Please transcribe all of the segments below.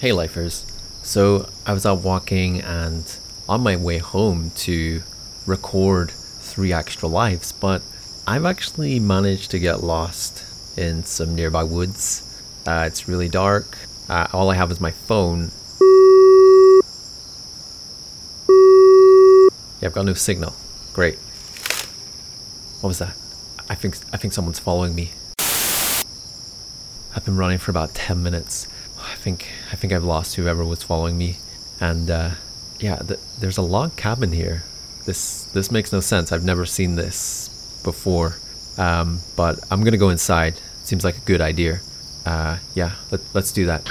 Hey lifers. So I was out walking and on my way home to record three extra lives, but I've actually managed to get lost in some nearby woods. Uh, it's really dark. Uh, all I have is my phone. Yeah, I've got no signal. Great. What was that? I think I think someone's following me. I've been running for about ten minutes. I think I think I've lost whoever was following me, and uh, yeah, th- there's a log cabin here. This this makes no sense. I've never seen this before, um, but I'm gonna go inside. Seems like a good idea. Uh, yeah, let, let's do that.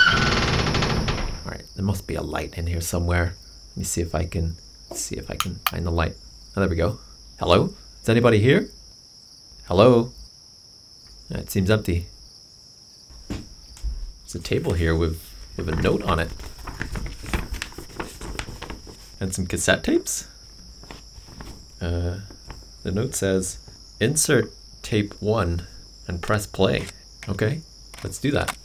All right, there must be a light in here somewhere. Let me see if I can see if I can find the light. Oh, there we go. Hello? Is anybody here? Hello? It seems empty. There's a table here with with a note on it. And some cassette tapes? Uh, the note says, insert tape one and press play. Okay, let's do that.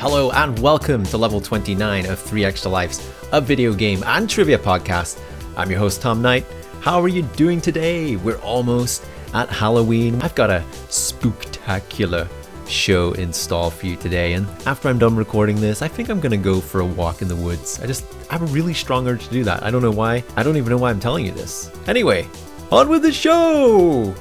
Hello and welcome to level 29 of 3 Extra Lives, a video game and trivia podcast. I'm your host, Tom Knight. How are you doing today? We're almost at Halloween. I've got a spooktacular show installed for you today, and after I'm done recording this, I think I'm gonna go for a walk in the woods. I just I have a really strong urge to do that. I don't know why. I don't even know why I'm telling you this. Anyway, on with the show!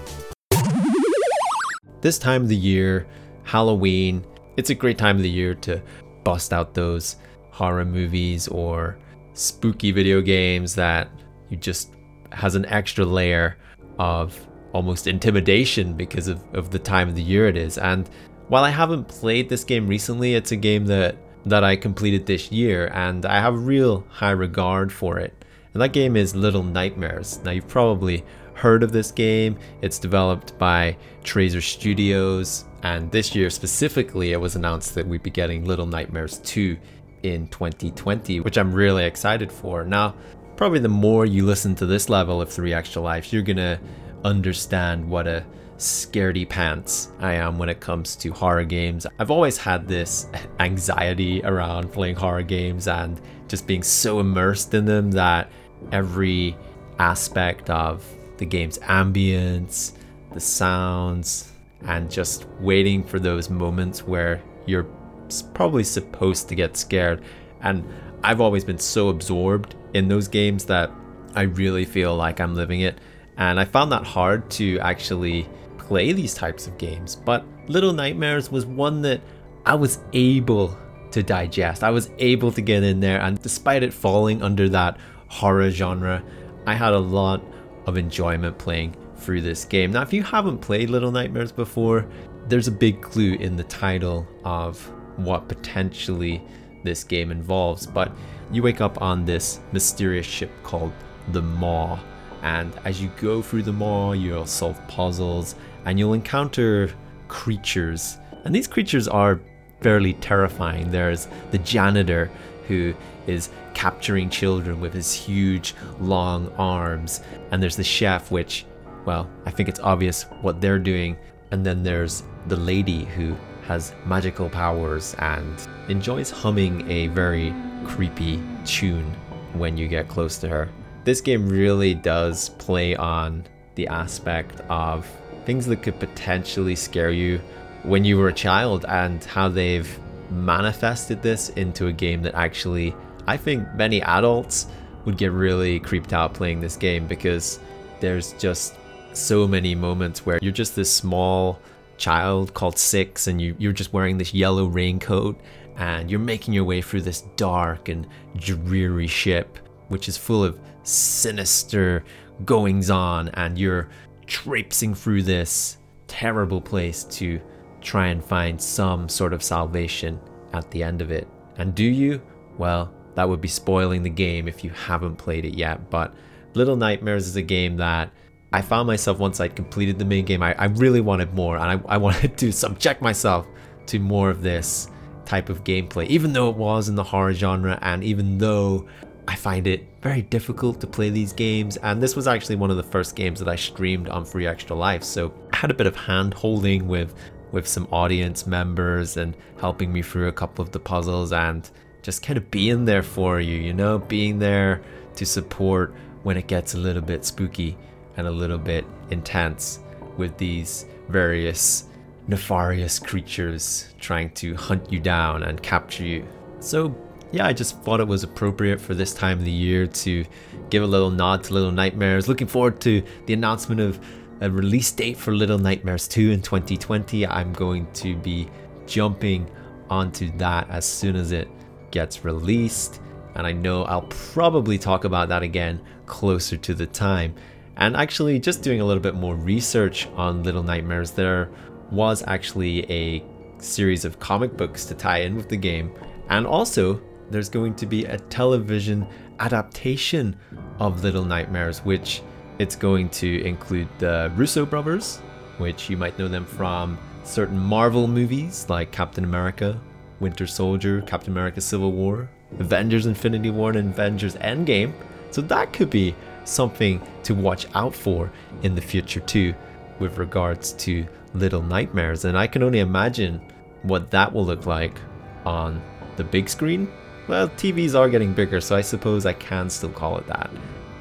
This time of the year, Halloween, it's a great time of the year to bust out those horror movies or spooky video games that you just has an extra layer of almost intimidation because of, of the time of the year it is. And while I haven't played this game recently, it's a game that that I completed this year and I have real high regard for it. And that game is Little Nightmares. Now you've probably heard of this game. It's developed by Tarsier Studios and this year specifically, it was announced that we'd be getting Little Nightmares 2 in 2020, which I'm really excited for. Now, probably the more you listen to this level of 3 Extra Lives, you're gonna understand what a scaredy pants I am when it comes to horror games. I've always had this anxiety around playing horror games and just being so immersed in them that every aspect of the game's ambience, the sounds, and just waiting for those moments where you're probably supposed to get scared. And I've always been so absorbed in those games that I really feel like I'm living it. And I found that hard to actually play these types of games. But Little Nightmares was one that I was able to digest. I was able to get in there, and despite it falling under that horror genre, I had a lot of enjoyment playing through this game. Now, if you haven't played Little Nightmares before, there's a big clue in the title of what potentially this game involves. But you wake up on this mysterious ship called the Maw, and as you go through the Maw, you'll solve puzzles and you'll encounter creatures. And these creatures are fairly terrifying. There's the janitor who is capturing children with his huge long arms, and there's the chef, which well, I think it's obvious what they're doing. And then there's the lady who has magical powers and enjoys humming a very creepy tune when you get close to her. This game really does play on the aspect of things that could potentially scare you when you were a child and how they've manifested this into a game that actually I think many adults would get really creeped out playing this game because there's just so many moments where you're just this small child called Six and you, you're just wearing this yellow raincoat and you're making your way through this dark and dreary ship, which is full of sinister goings on, and you're traipsing through this terrible place to try and find some sort of salvation at the end of it. And do you? Well, that would be spoiling the game if you haven't played it yet, but Little Nightmares is a game that I found myself once I'd completed the main game, I, I really wanted more and I, I wanted to subject myself to more of this type of gameplay, even though it was in the horror genre and even though I find it very difficult to play these games, and this was actually one of the first games that I streamed on Free Extra Life, so I had a bit of hand holding with with some audience members and helping me through a couple of the puzzles and just kind of being there for you, you know, being there to support when it gets a little bit spooky and a little bit intense with these various nefarious creatures trying to hunt you down and capture you. So, yeah, I just thought it was appropriate for this time of the year to give a little nod to Little Nightmares. Looking forward to the announcement of a release date for Little Nightmares 2 in 2020. I'm going to be jumping onto that as soon as it gets released. And I know I'll probably talk about that again closer to the time. And actually, just doing a little bit more research on Little Nightmares, there was actually a series of comic books to tie in with the game. And also, there's going to be a television adaptation of Little Nightmares, which it's going to include the Russo brothers, which you might know them from certain Marvel movies like Captain America, Winter Soldier, Captain America Civil War, Avengers Infinity War, and Avengers Endgame. So that could be something to watch out for in the future too, with regards to Little Nightmares. And I can only imagine what that will look like on the big screen. Well, TVs are getting bigger, so I suppose I can still call it that.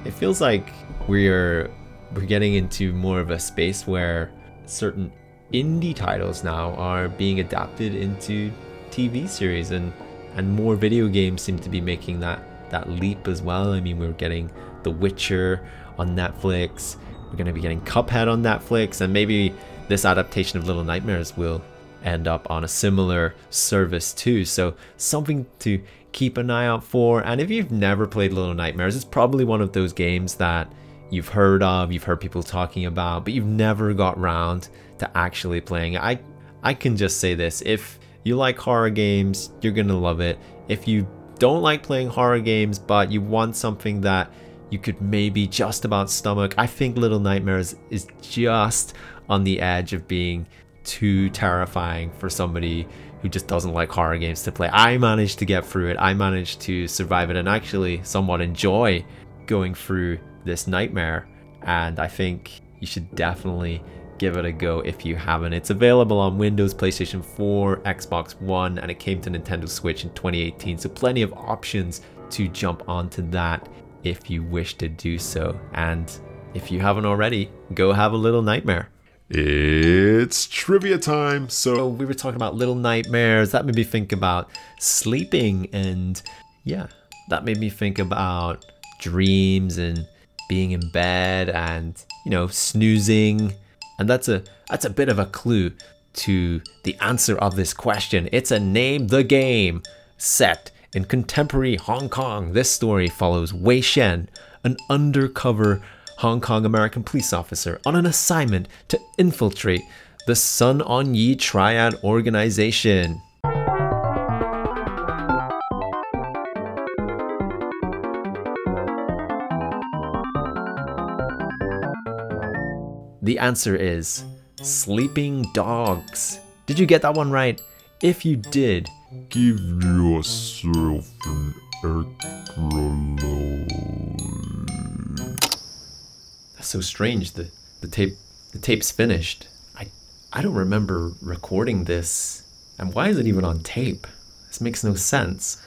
It feels like we're we're getting into more of a space where certain indie titles now are being adapted into TV series and and more video games seem to be making that that leap as well. I mean, we're getting The Witcher on Netflix. We're going to be getting Cuphead on Netflix and maybe this adaptation of Little Nightmares will end up on a similar service too. So something to keep an eye out for. And if you've never played Little Nightmares, it's probably one of those games that you've heard of, you've heard people talking about, but you've never got round to actually playing. I I can just say this, if you like horror games, you're going to love it. If you don't like playing horror games but you want something that you could maybe just about stomach, I think Little Nightmares is just on the edge of being too terrifying for somebody who just doesn't like horror games to play. I managed to get through it. I managed to survive it and actually somewhat enjoy going through this nightmare. And I think you should definitely give it a go if you haven't. It's available on Windows, PlayStation 4, Xbox One, and it came to Nintendo Switch in 2018. So plenty of options to jump onto that if you wish to do so. And if you haven't already, go have a little nightmare. It's trivia time. So, So we were talking about little nightmares. That made me think about sleeping and yeah, that made me think about dreams and being in bed and you know snoozing and that's a that's a bit of a clue to the answer of this question it's a name the game set in contemporary hong kong this story follows wei shen an undercover hong kong american police officer on an assignment to infiltrate the sun on yee triad organization The answer is sleeping dogs. Did you get that one right? If you did, give yourself an extra that's so strange. The the tape the tape's finished. I I don't remember recording this. And why is it even on tape? This makes no sense.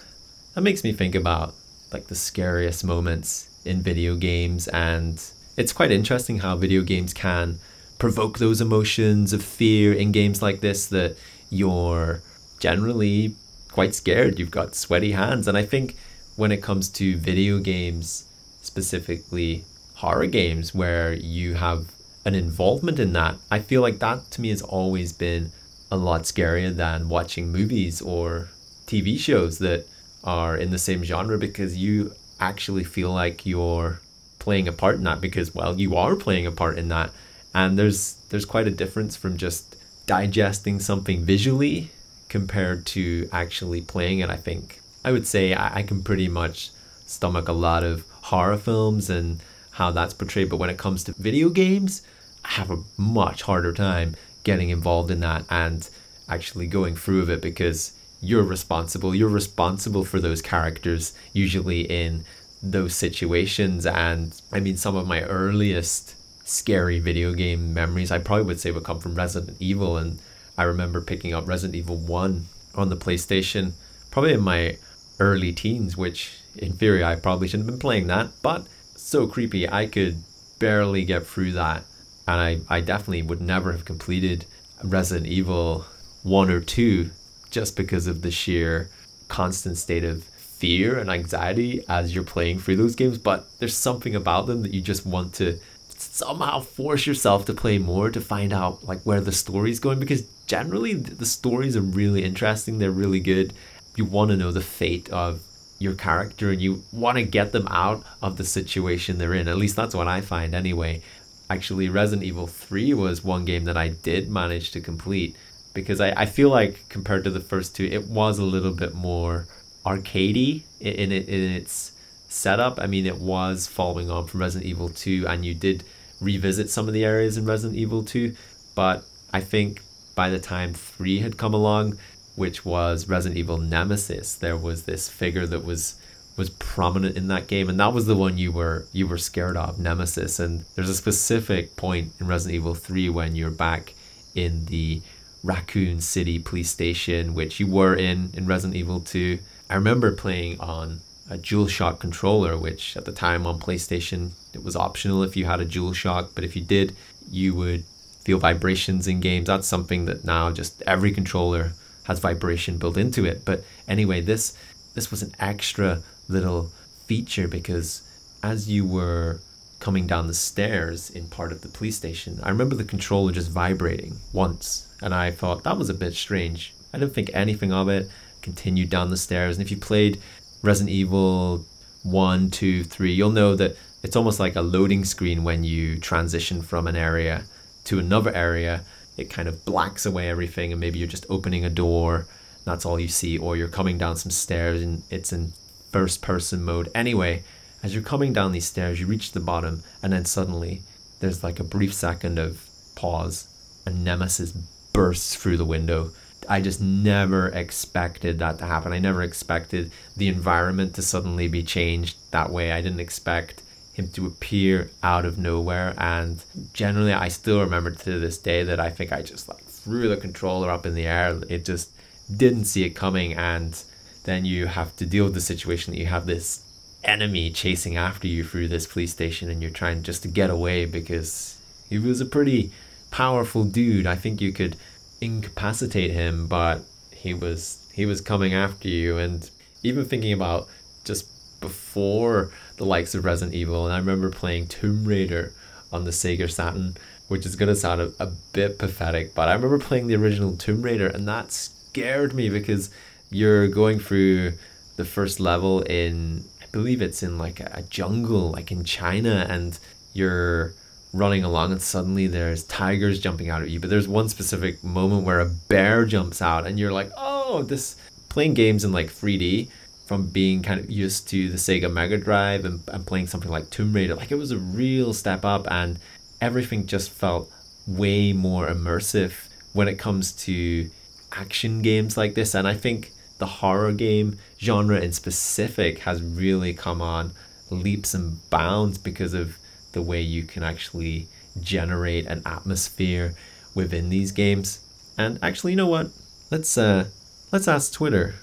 That makes me think about like the scariest moments in video games and it's quite interesting how video games can provoke those emotions of fear in games like this that you're generally quite scared. You've got sweaty hands. And I think when it comes to video games, specifically horror games, where you have an involvement in that, I feel like that to me has always been a lot scarier than watching movies or TV shows that are in the same genre because you actually feel like you're playing a part in that because well you are playing a part in that and there's there's quite a difference from just digesting something visually compared to actually playing it i think i would say i, I can pretty much stomach a lot of horror films and how that's portrayed but when it comes to video games i have a much harder time getting involved in that and actually going through of it because you're responsible you're responsible for those characters usually in those situations. And I mean, some of my earliest scary video game memories, I probably would say, would come from Resident Evil. And I remember picking up Resident Evil 1 on the PlayStation, probably in my early teens, which in theory I probably shouldn't have been playing that, but so creepy. I could barely get through that. And I, I definitely would never have completed Resident Evil 1 or 2 just because of the sheer constant state of fear and anxiety as you're playing through those games. But there's something about them that you just want to somehow force yourself to play more to find out like where the story's going because generally the stories are really interesting they're really good. You want to know the fate of your character and you want to get them out of the situation they're in. At least that's what i find anyway. Actually resident evil 3 was one game that i did manage to complete because i, I feel like compared to the first two it was a little bit more arcadey in, in, in its setup. I mean, it was following on from Resident Evil 2, and you did revisit some of the areas in Resident Evil 2, but I think by the time 3 had come along, which was Resident Evil Nemesis, there was this figure that was was prominent in that game and that was the one you were you were scared of Nemesis. And there's a specific point in Resident Evil 3 when you're back in the Raccoon City police station which you were in in Resident Evil 2 I remember playing on a DualShock controller, which at the time on PlayStation it was optional if you had a DualShock, but if you did, you would feel vibrations in games. That's something that now just every controller has vibration built into it. But anyway, this this was an extra little feature because as you were coming down the stairs in part of the police station, I remember the controller just vibrating once, and I thought that was a bit strange. I didn't think anything of it. Continued down the stairs, and if you played Resident Evil 1, 2, 3, you'll know that it's almost like a loading screen when you transition from an area to another area. It kind of blacks away everything, and maybe you're just opening a door, that's all you see, or you're coming down some stairs and it's in first person mode. Anyway, as you're coming down these stairs, you reach the bottom, and then suddenly there's like a brief second of pause, and Nemesis bursts through the window I just never expected that to happen. I never expected the environment to suddenly be changed that way. I didn't expect him to appear out of nowhere. And generally, I still remember to this day that I think I just like threw the controller up in the air. It just didn't see it coming. And then you have to deal with the situation that you have this enemy chasing after you through this police station and you're trying just to get away because he was a pretty powerful dude. I think you could incapacitate him, but he was he was coming after you and even thinking about just before the likes of Resident Evil and I remember playing Tomb Raider on the Sega Saturn, which is gonna sound a, a bit pathetic, but I remember playing the original Tomb Raider and that scared me because you're going through the first level in I believe it's in like a jungle, like in China, and you're running along and suddenly there's tigers jumping out at you but there's one specific moment where a bear jumps out and you're like oh this playing games in like 3d from being kind of used to the sega mega drive and, and playing something like tomb raider like it was a real step up and everything just felt way more immersive when it comes to action games like this and i think the horror game genre in specific has really come on leaps and bounds because of the way you can actually generate an atmosphere within these games. And actually, you know what? Let's uh, let's ask Twitter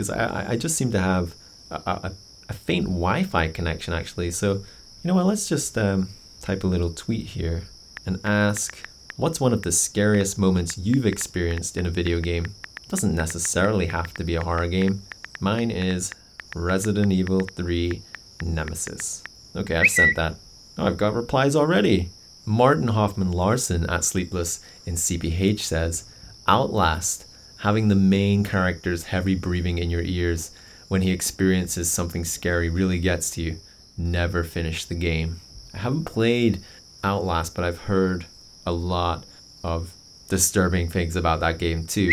because I I just seem to have a, a, a, faint Wi-Fi connection actually. So you know what? Let's just um, type a little tweet here and ask what's one of the scariest moments you've experienced in a video game. Doesn't necessarily have to be a horror game. Mine is Resident Evil 3 Nemesis. Okay, I've sent that. Oh, I've got replies already. Martin Hoffman Larson at Sleepless in CPH says, Outlast, having the main character's heavy breathing in your ears when he experiences something scary really gets to you. Never finish the game. I haven't played Outlast, but I've heard a lot of disturbing things about that game too.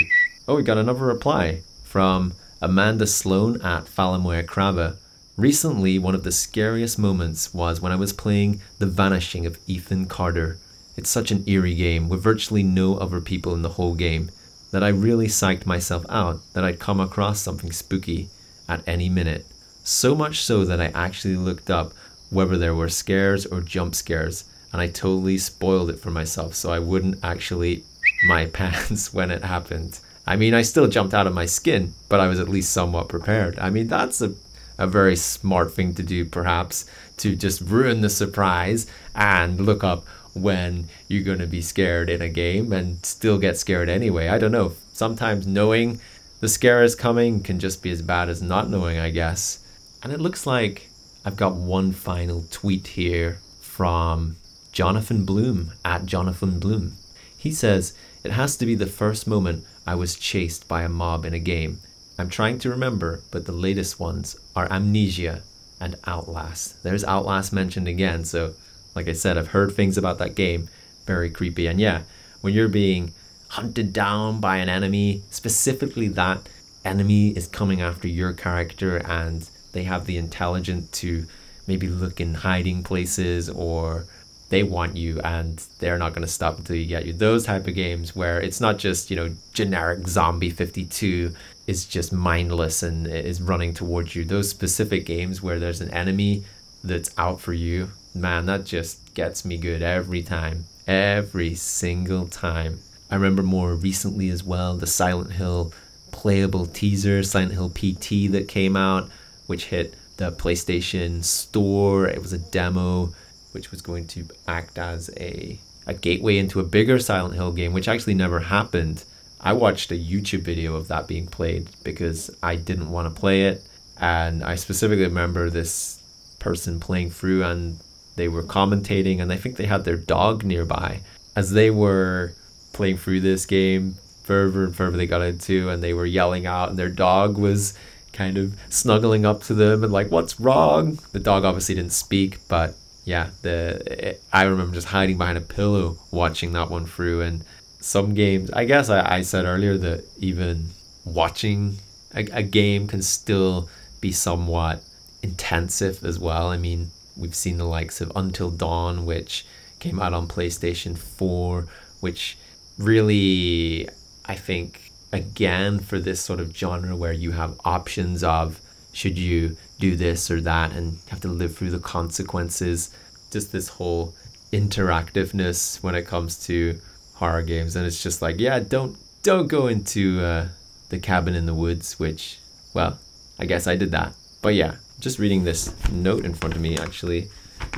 Oh, we got another reply from Amanda Sloan at Falamoya Krava. Recently, one of the scariest moments was when I was playing The Vanishing of Ethan Carter. It's such an eerie game with virtually no other people in the whole game that I really psyched myself out that I'd come across something spooky at any minute. So much so that I actually looked up whether there were scares or jump scares, and I totally spoiled it for myself so I wouldn't actually my pants when it happened. I mean, I still jumped out of my skin, but I was at least somewhat prepared. I mean, that's a, a very smart thing to do, perhaps, to just ruin the surprise and look up when you're going to be scared in a game and still get scared anyway. I don't know. Sometimes knowing the scare is coming can just be as bad as not knowing, I guess. And it looks like I've got one final tweet here from Jonathan Bloom at Jonathan Bloom. He says, It has to be the first moment I was chased by a mob in a game. I'm trying to remember, but the latest ones are Amnesia and Outlast. There's Outlast mentioned again, so like I said, I've heard things about that game. Very creepy. And yeah, when you're being hunted down by an enemy, specifically that enemy is coming after your character and they have the intelligence to maybe look in hiding places or they want you and they're not going to stop until you get you. Those type of games where it's not just, you know, generic zombie 52 is just mindless and is running towards you. Those specific games where there's an enemy that's out for you, man, that just gets me good every time. Every single time. I remember more recently as well the Silent Hill playable teaser, Silent Hill PT that came out, which hit the PlayStation Store. It was a demo which was going to act as a, a gateway into a bigger Silent Hill game, which actually never happened. I watched a YouTube video of that being played because I didn't want to play it. And I specifically remember this person playing through and they were commentating, and I think they had their dog nearby. As they were playing through this game, further and further they got into, and they were yelling out, and their dog was kind of snuggling up to them and like, "What's wrong?" The dog obviously didn't speak, but yeah, the I remember just hiding behind a pillow watching that one through. And some games, I guess I, I said earlier that even watching a, a game can still be somewhat intensive as well. I mean, we've seen the likes of Until Dawn, which came out on PlayStation 4, which really, I think, again, for this sort of genre where you have options of should you do this or that and have to live through the consequences. Just this whole interactiveness when it comes to horror games, and it's just like, yeah, don't don't go into uh, the cabin in the woods, which, well, I guess I did that. But yeah, just reading this note in front of me actually,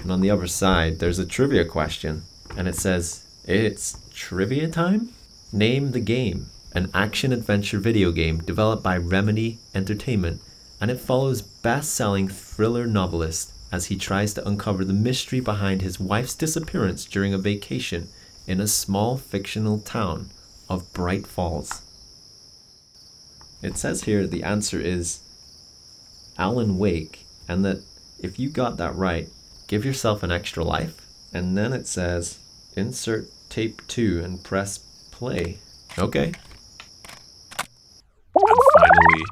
and on the other side, there's a trivia question, and it says, "It's trivia time. Name the game." An action adventure video game developed by Remedy Entertainment and it follows best selling thriller novelist as he tries to uncover the mystery behind his wife's disappearance during a vacation in a small fictional town of Bright Falls. It says here the answer is Alan Wake, and that if you got that right, give yourself an extra life. And then it says insert tape 2 and press play. Okay. And finally,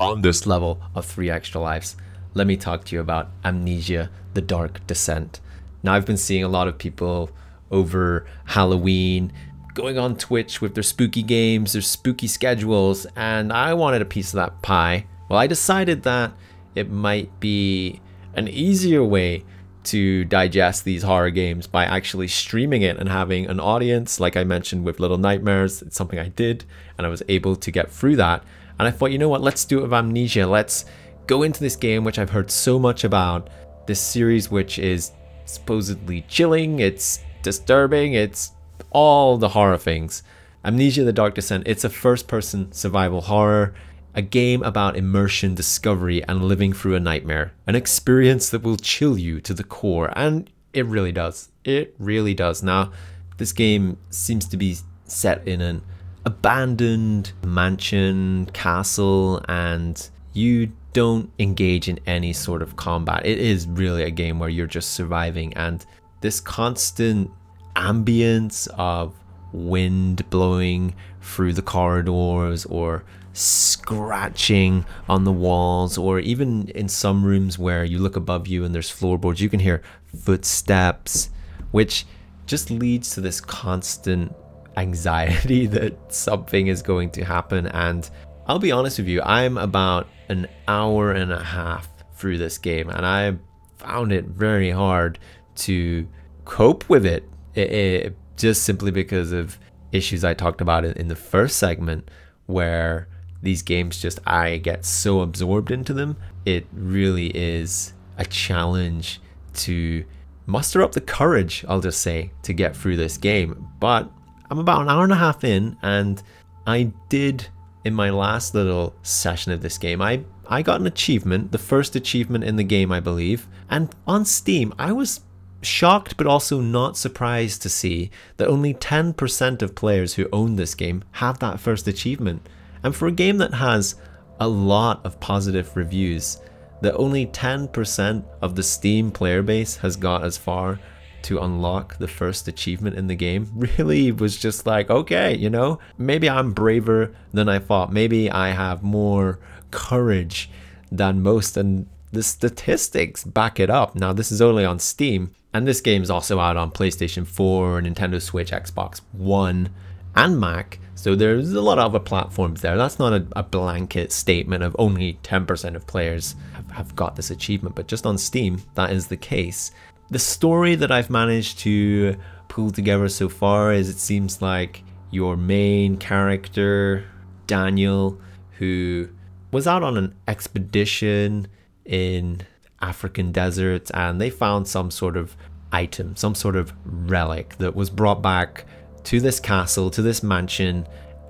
on this level of three extra lives, let me talk to you about Amnesia The Dark Descent. Now, I've been seeing a lot of people over Halloween going on Twitch with their spooky games, their spooky schedules, and I wanted a piece of that pie. Well, I decided that it might be an easier way to digest these horror games by actually streaming it and having an audience. Like I mentioned with Little Nightmares, it's something I did, and I was able to get through that. And I thought, you know what, let's do it with Amnesia. Let's go into this game, which I've heard so much about. This series, which is supposedly chilling, it's disturbing, it's all the horror things. Amnesia The Dark Descent, it's a first person survival horror, a game about immersion, discovery, and living through a nightmare. An experience that will chill you to the core, and it really does. It really does. Now, this game seems to be set in an abandoned mansion, castle, and you don't engage in any sort of combat. It is really a game where you're just surviving, and this constant ambience of wind blowing through the corridors or scratching on the walls or even in some rooms where you look above you and there's floorboards you can hear footsteps which just leads to this constant anxiety that something is going to happen. And I'll be honest with you, I'm about an hour and a half through this game, and I found it very hard to cope with it, it, it just simply because of issues I talked about in the first segment, where these games just I get so absorbed into them. It really is a challenge to muster up the courage, I'll just say, to get through this game. But I'm about an hour and a half in, and I did in my last little session of this game, I, I got an achievement, the first achievement in the game, I believe. And on Steam, I was shocked but also not surprised to see that only 10% of players who own this game have that first achievement. And for a game that has a lot of positive reviews, that only 10% of the Steam player base has got as far to unlock the first achievement in the game really was just like, okay, you know, maybe I'm braver than I thought. Maybe I have more courage than most. And the statistics back it up. Now, this is only on Steam, and this game is also out on PlayStation 4, Nintendo Switch, Xbox One, and Mac. So there's a lot of other platforms there. That's not a, a blanket statement of only 10% of players have, have got this achievement, but just on Steam, that is the case. The story that I've managed to pull together so far is it seems like your main character, Daniel, who was out on an expedition in African deserts and they found some sort of item, some sort of relic that was brought back to this castle, to this mansion,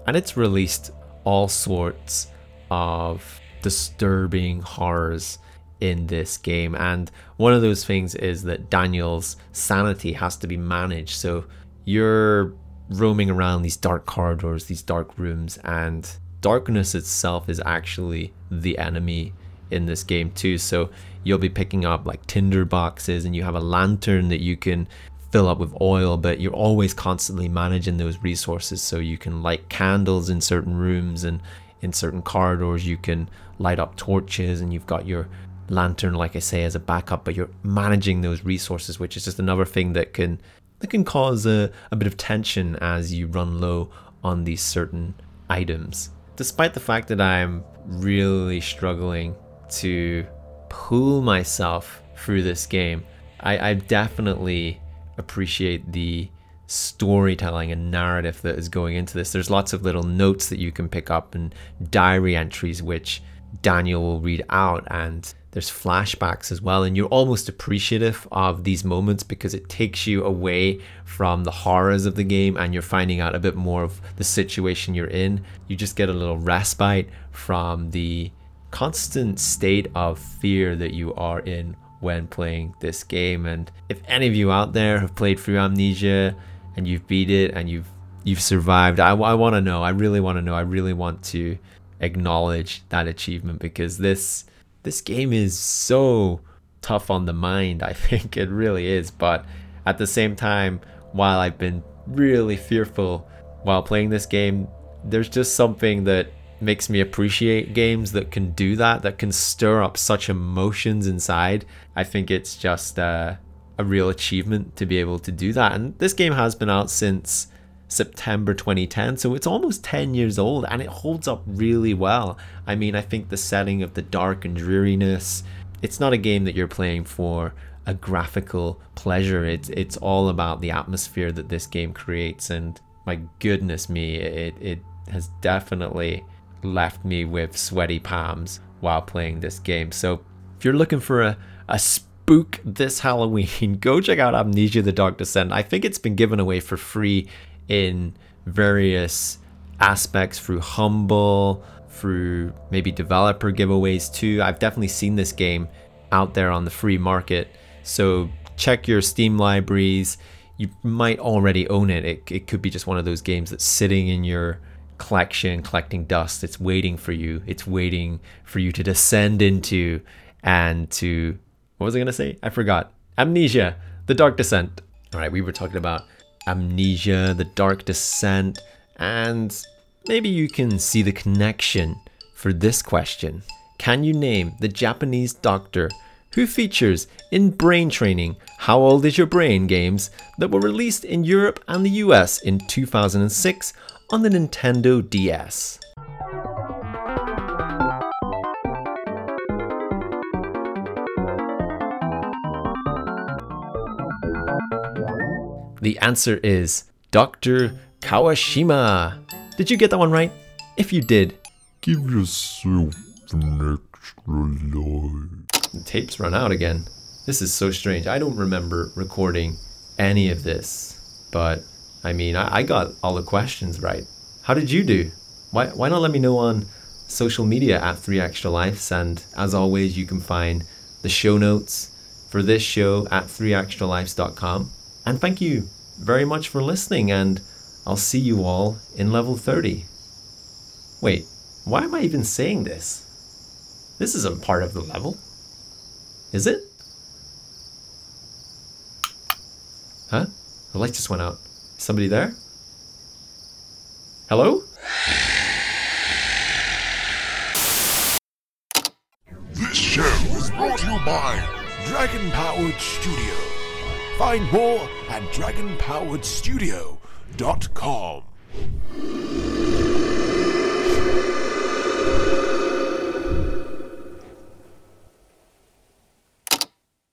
and it's released all sorts of disturbing horrors in this game. And one of those things is that Daniel's sanity has to be managed. So you're roaming around these dark corridors, these dark rooms, and darkness itself is actually the enemy in this game too. So you'll be picking up like tinder boxes and you have a lantern that you can fill up with oil, but you're always constantly managing those resources. So you can light candles in certain rooms and in certain corridors, you can light up torches and you've got your lantern, like I say, as a backup, but you're managing those resources, which is just another thing that can that can cause a, a bit of tension as you run low on these certain items. Despite the fact that I'm really struggling to pull myself through this game, I, I definitely appreciate the storytelling and narrative that is going into this. There's lots of little notes that you can pick up and diary entries which Daniel will read out and there's flashbacks as well and you're almost appreciative of these moments because it takes you away from the horrors of the game and you're finding out a bit more of the situation you're in. You just get a little respite from the constant state of fear that you are in when playing this game. And if any of you out there have played through Amnesia and you've beat it and you've you've survived, I, I want to know. I really want to know. I really want to acknowledge that achievement because this this game is so tough on the mind. I think it really is. But at the same time, while I've been really fearful while playing this game, there's just something that makes me appreciate games that can do that, that can stir up such emotions inside. I think it's just uh, a real achievement to be able to do that. And this game has been out since September 2010, so it's almost 10 years old and it holds up really well. I mean, I think the setting of the dark and dreariness, it's not a game that you're playing for a graphical pleasure. It's it's all about the atmosphere that this game creates and my goodness me, it it has definitely left me with sweaty palms while playing this game. So if you're looking for a, a spook this Halloween, go check out Amnesia the Dark Descent. I think it's been given away for free in various aspects through Humble, through maybe developer giveaways too. I've definitely seen this game out there on the free market. So check your Steam libraries. You might already own it. It, it could be just one of those games that's sitting in your collection, collecting dust. It's waiting for you. It's waiting for you to descend into and to what was I gonna say? I forgot. Amnesia, the Dark Descent. All right, we were talking about Amnesia, the Dark Descent, and maybe you can see the connection for this question. Can you name the Japanese doctor who features in Brain Training How Old Is Your Brain games that were released in Europe and the US in 2006 on the Nintendo DS. The answer is Dr. Kawashima. Did you get that one right? If you did, give yourself an extra life. The tape's run out again. This is so strange. I don't remember recording any of this, but I mean, I, I got all the questions right. How did you do? Why, why not let me know on social media at 3 Extra Lives? And as always, you can find the show notes for this show at 3extralives.com. And thank you very much for listening, and I'll see you all in level 30. Wait, why am I even saying this? This isn't part of the level. Is it? Huh? The light just went out. Somebody there? Hello? This show is brought to you by Dragon Powered Studio. Find more at dragonpoweredstudio.com.